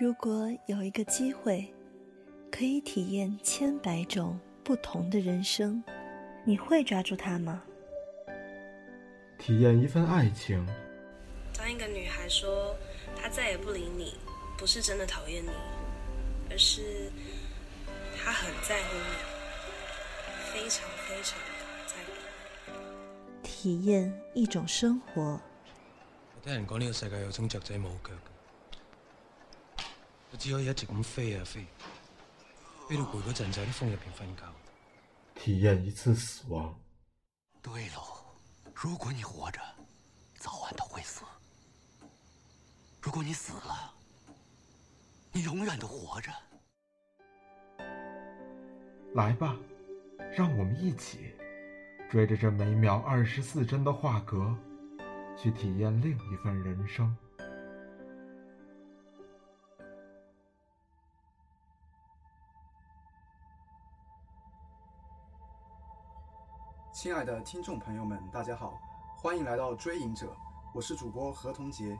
如果有一个机会，可以体验千百种不同的人生，你会抓住它吗？体验一份爱情。当一个女孩说她再也不理你，不是真的讨厌你，而是她很在乎你，非常非常在乎。体验一种生活。我听人讲呢个世界有种雀仔冇脚。我只可以一直咁飞啊飞，飞到攰嗰阵就喺啲风入边瞓觉。体验一次死亡。对喽，如果你活着，早晚都会死；如果你死了，你永远都活着。来吧，让我们一起追着这每秒二十四帧的画格，去体验另一份人生。亲爱的听众朋友们，大家好，欢迎来到《追影者》，我是主播何同杰，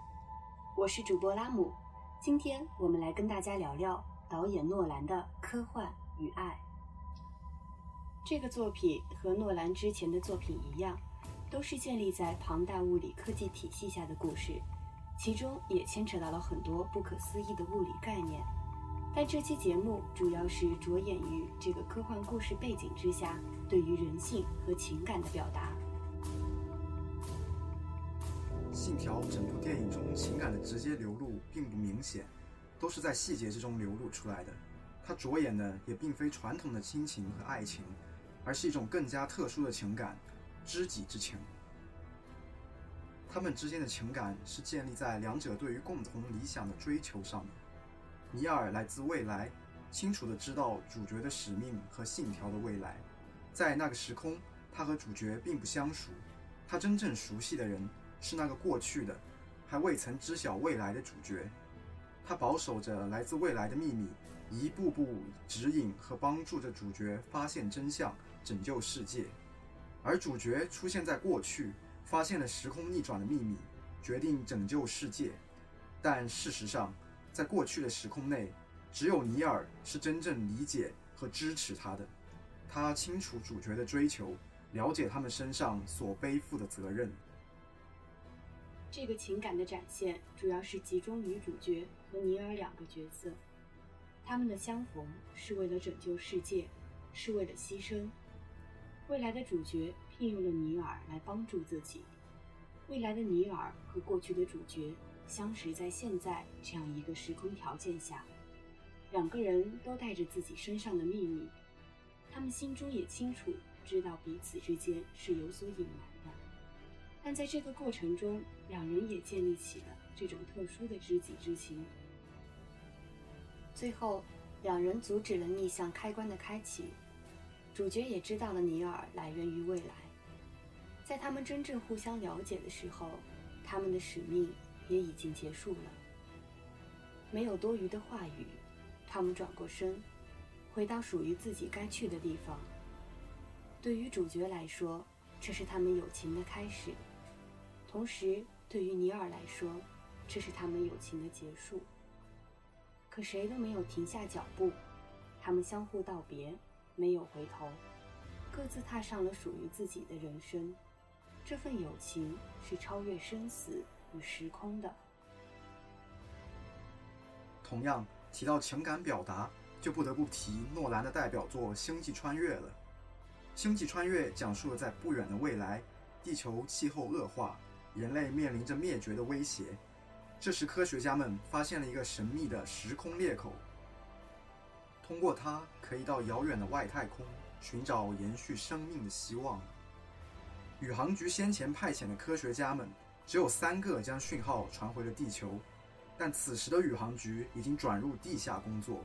我是主播拉姆。今天我们来跟大家聊聊导演诺兰的科幻与爱。这个作品和诺兰之前的作品一样，都是建立在庞大物理科技体系下的故事，其中也牵扯到了很多不可思议的物理概念。但这期节目主要是着眼于这个科幻故事背景之下对于人性和情感的表达。信条整部电影中情感的直接流露并不明显，都是在细节之中流露出来的。它着眼的也并非传统的亲情和爱情，而是一种更加特殊的情感——知己之情。他们之间的情感是建立在两者对于共同理想的追求上的。尼尔来自未来，清楚地知道主角的使命和信条的未来。在那个时空，他和主角并不相熟。他真正熟悉的人是那个过去的，还未曾知晓未来的主角。他保守着来自未来的秘密，一步步指引和帮助着主角发现真相，拯救世界。而主角出现在过去，发现了时空逆转的秘密，决定拯救世界。但事实上，在过去的时空内，只有尼尔是真正理解和支持他的。他清楚主角的追求，了解他们身上所背负的责任。这个情感的展现主要是集中于主角和尼尔两个角色，他们的相逢是为了拯救世界，是为了牺牲。未来的主角聘用了尼尔来帮助自己，未来的尼尔和过去的主角。相识在现在这样一个时空条件下，两个人都带着自己身上的秘密，他们心中也清楚知道彼此之间是有所隐瞒的，但在这个过程中，两人也建立起了这种特殊的知己之情。最后，两人阻止了逆向开关的开启，主角也知道了尼尔来源于未来，在他们真正互相了解的时候，他们的使命。也已经结束了，没有多余的话语，他们转过身，回到属于自己该去的地方。对于主角来说，这是他们友情的开始；同时，对于尼尔来说，这是他们友情的结束。可谁都没有停下脚步，他们相互道别，没有回头，各自踏上了属于自己的人生。这份友情是超越生死。与时空的。同样提到情感表达，就不得不提诺兰的代表作《星际穿越》了。《星际穿越》讲述了在不远的未来，地球气候恶化，人类面临着灭绝的威胁。这时，科学家们发现了一个神秘的时空裂口，通过它可以到遥远的外太空寻找延续生命的希望。宇航局先前派遣的科学家们。只有三个将讯号传回了地球，但此时的宇航局已经转入地下工作。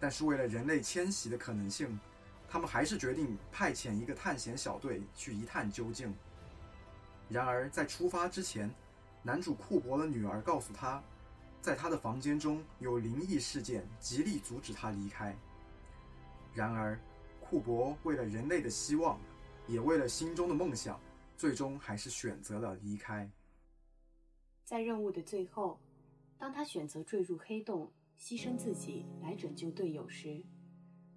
但是为了人类迁徙的可能性，他们还是决定派遣一个探险小队去一探究竟。然而在出发之前，男主库珀的女儿告诉他，在他的房间中有灵异事件，极力阻止他离开。然而，库珀为了人类的希望，也为了心中的梦想。最终还是选择了离开。在任务的最后，当他选择坠入黑洞，牺牲自己来拯救队友时，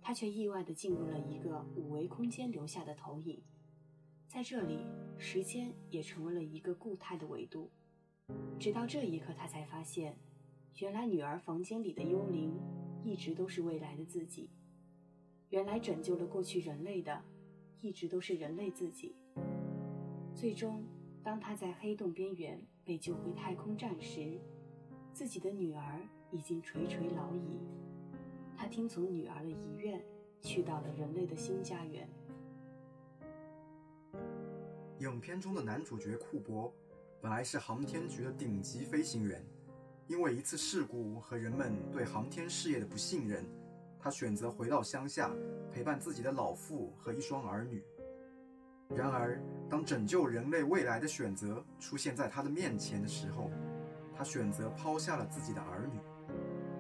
他却意外地进入了一个五维空间留下的投影。在这里，时间也成为了一个固态的维度。直到这一刻，他才发现，原来女儿房间里的幽灵一直都是未来的自己。原来拯救了过去人类的，一直都是人类自己。最终，当他在黑洞边缘被救回太空站时，自己的女儿已经垂垂老矣。他听从女儿的遗愿，去到了人类的新家园。影片中的男主角库珀，本来是航天局的顶级飞行员，因为一次事故和人们对航天事业的不信任。他选择回到乡下，陪伴自己的老父和一双儿女。然而，当拯救人类未来的选择出现在他的面前的时候，他选择抛下了自己的儿女，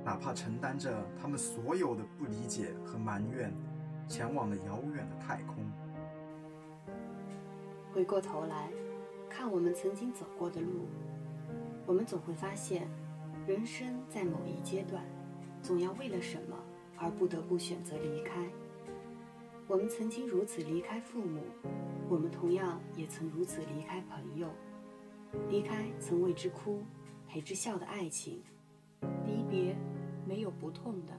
哪怕承担着他们所有的不理解和埋怨，前往了遥远的太空。回过头来，看我们曾经走过的路，我们总会发现，人生在某一阶段，总要为了什么。而不得不选择离开。我们曾经如此离开父母，我们同样也曾如此离开朋友，离开曾为之哭、陪之笑的爱情。离别没有不痛的，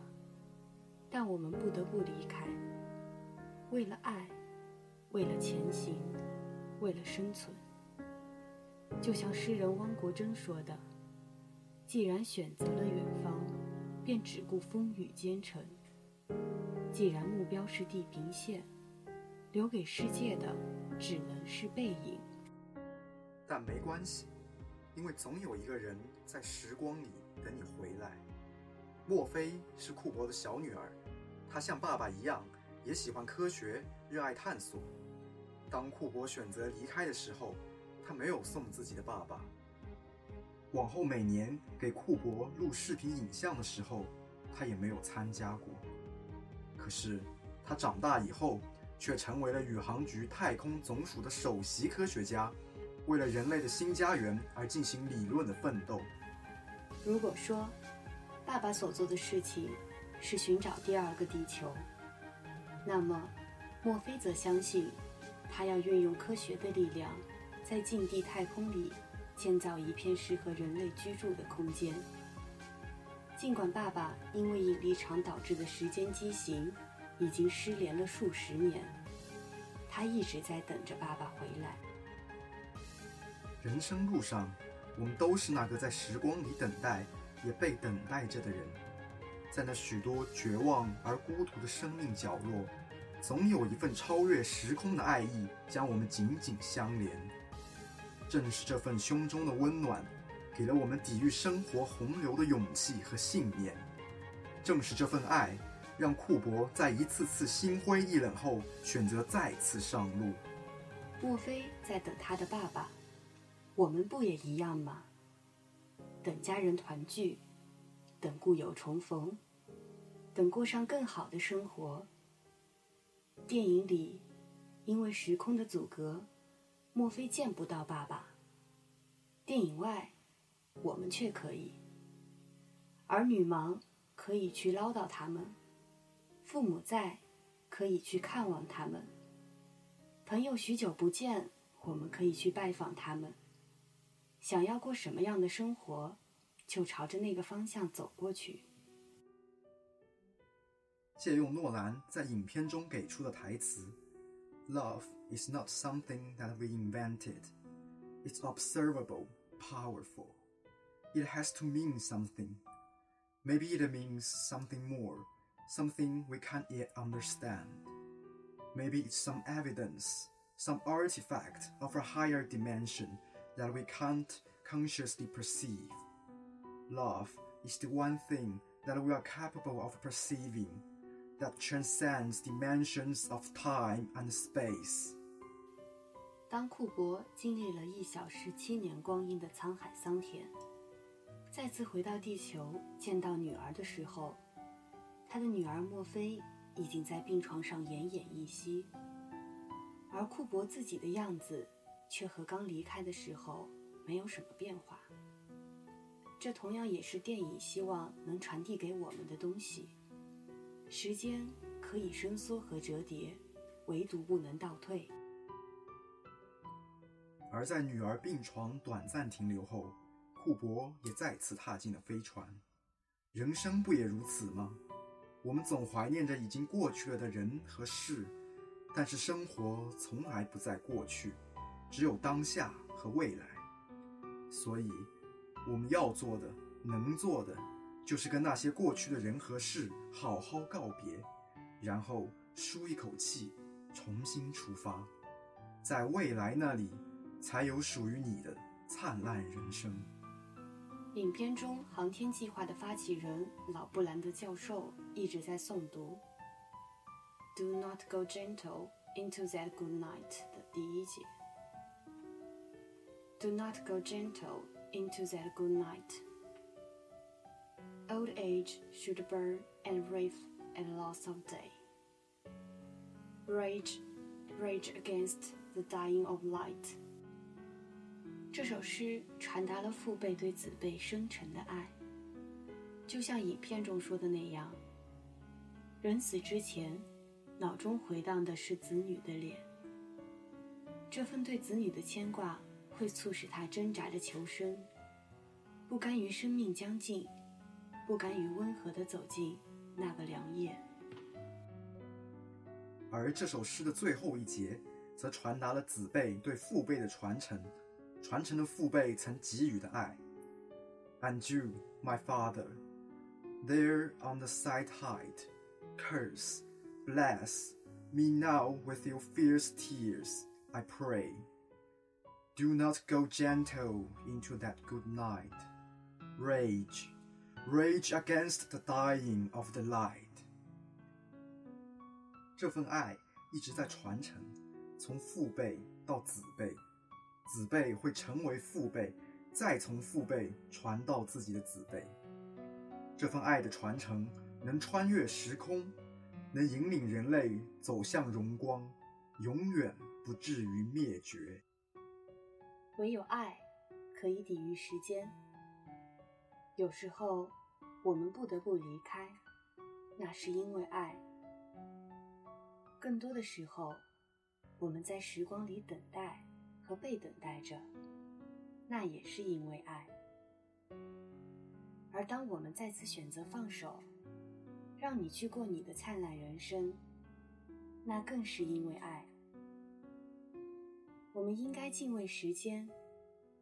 但我们不得不离开。为了爱，为了前行，为了生存。就像诗人汪国真说的：“既然选择了远方。”便只顾风雨兼程。既然目标是地平线，留给世界的只能是背影。但没关系，因为总有一个人在时光里等你回来。莫非是库珀的小女儿？她像爸爸一样，也喜欢科学，热爱探索。当库珀选择离开的时候，他没有送自己的爸爸。往后每年给库珀录视频影像的时候，他也没有参加过。可是他长大以后，却成为了宇航局太空总署的首席科学家，为了人类的新家园而进行理论的奋斗。如果说爸爸所做的事情是寻找第二个地球，那么墨菲则相信，他要运用科学的力量，在近地太空里。建造一片适合人类居住的空间。尽管爸爸因为引力场导致的时间畸形已经失联了数十年，他一直在等着爸爸回来。人生路上，我们都是那个在时光里等待，也被等待着的人。在那许多绝望而孤独的生命角落，总有一份超越时空的爱意将我们紧紧相连。正是这份胸中的温暖，给了我们抵御生活洪流的勇气和信念。正是这份爱，让库珀在一次次心灰意冷后，选择再次上路。莫非在等他的爸爸？我们不也一样吗？等家人团聚，等故友重逢，等过上更好的生活。电影里，因为时空的阻隔。莫非见不到爸爸？电影外，我们却可以。儿女忙，可以去唠叨他们；父母在，可以去看望他们；朋友许久不见，我们可以去拜访他们。想要过什么样的生活，就朝着那个方向走过去。借用诺兰在影片中给出的台词。Love is not something that we invented. It's observable, powerful. It has to mean something. Maybe it means something more, something we can't yet understand. Maybe it's some evidence, some artifact of a higher dimension that we can't consciously perceive. Love is the one thing that we are capable of perceiving that transcends dimensions of time and space。当库珀经历了一小时七年光阴的沧海桑田，再次回到地球见到女儿的时候， 他的女儿墨菲已经在病床上奄奄一息，而库珀自己的样子却和刚离开的时候没有什么变化。这同样也是电影希望能传递给我们的东西：时间可以伸缩和折叠，唯独不能倒退。而在女儿病床短暂停留后，库珀也再次踏进了飞船。人生不也如此吗？我们总怀念着已经过去了的人和事，但是生活从来不在过去，只有当下和未来。所以，我们要做的、能做的，就是跟那些过去的人和事好好告别，然后舒一口气，重新出发，在未来那里，才有属于你的灿烂人生。影片中，航天计划的发起人老布兰德教授一直在诵读 “Do not go gentle into that good night” 的第一节。Do not go gentle into that good night. Old age should burn and rave at loss of day. Rage, rage against the dying of light. 这首诗传达了父辈对子辈深沉的爱，就像影片中说的那样，人死之前，脑中回荡的是子女的脸。这份对子女的牵挂，会促使他挣扎着求生，不甘于生命将尽，不甘于温和地走进那个良夜。而这首诗的最后一节，则传达了子辈对父辈的传承。传承了父辈曾给予的爱。And you, my father, there on the side height, curse, bless me now with your fierce tears, I pray. Do not go gentle into that good night. Rage, rage against the dying of the light. 这份爱一直在传承，从父辈到子辈。 子辈会成为父辈，再从父辈传到自己的子辈。这份爱的传承能穿越时空，能引领人类走向荣光，永远不至于灭绝。唯有爱可以抵御时间。有时候我们不得不离开，那是因为爱；更多的时候，我们在时光里等待。和被等待着，那也是因为爱。而当我们再次选择放手，让你去过你的灿烂人生，那更是因为爱。我们应该敬畏时间，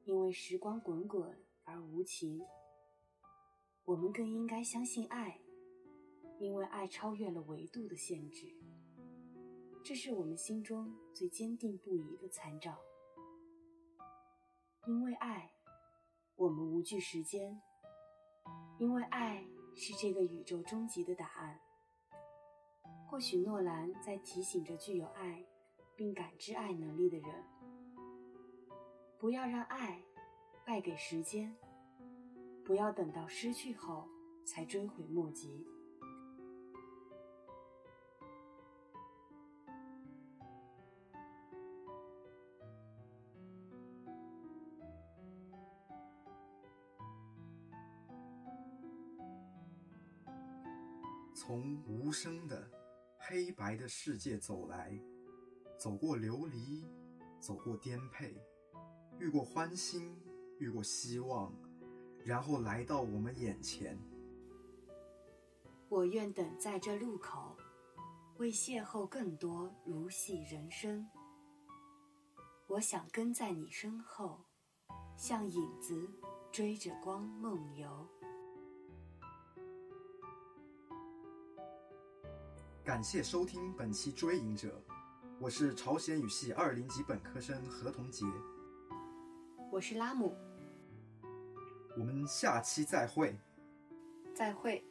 因为时光滚滚而无情。我们更应该相信爱，因为爱超越了维度的限制。这是我们心中最坚定不移的参照。因为爱，我们无惧时间。因为爱是这个宇宙终极的答案。或许诺兰在提醒着具有爱并感知爱能力的人：不要让爱败给时间，不要等到失去后才追悔莫及。从无声的黑白的世界走来，走过流离，走过颠沛，遇过欢欣，遇过希望，然后来到我们眼前。我愿等在这路口，为邂逅更多如戏人生。我想跟在你身后，像影子追着光梦游。感谢收听本期《追影者》，我是朝鲜语系二零级本科生何同杰，我是拉姆，我们下期再会，再会。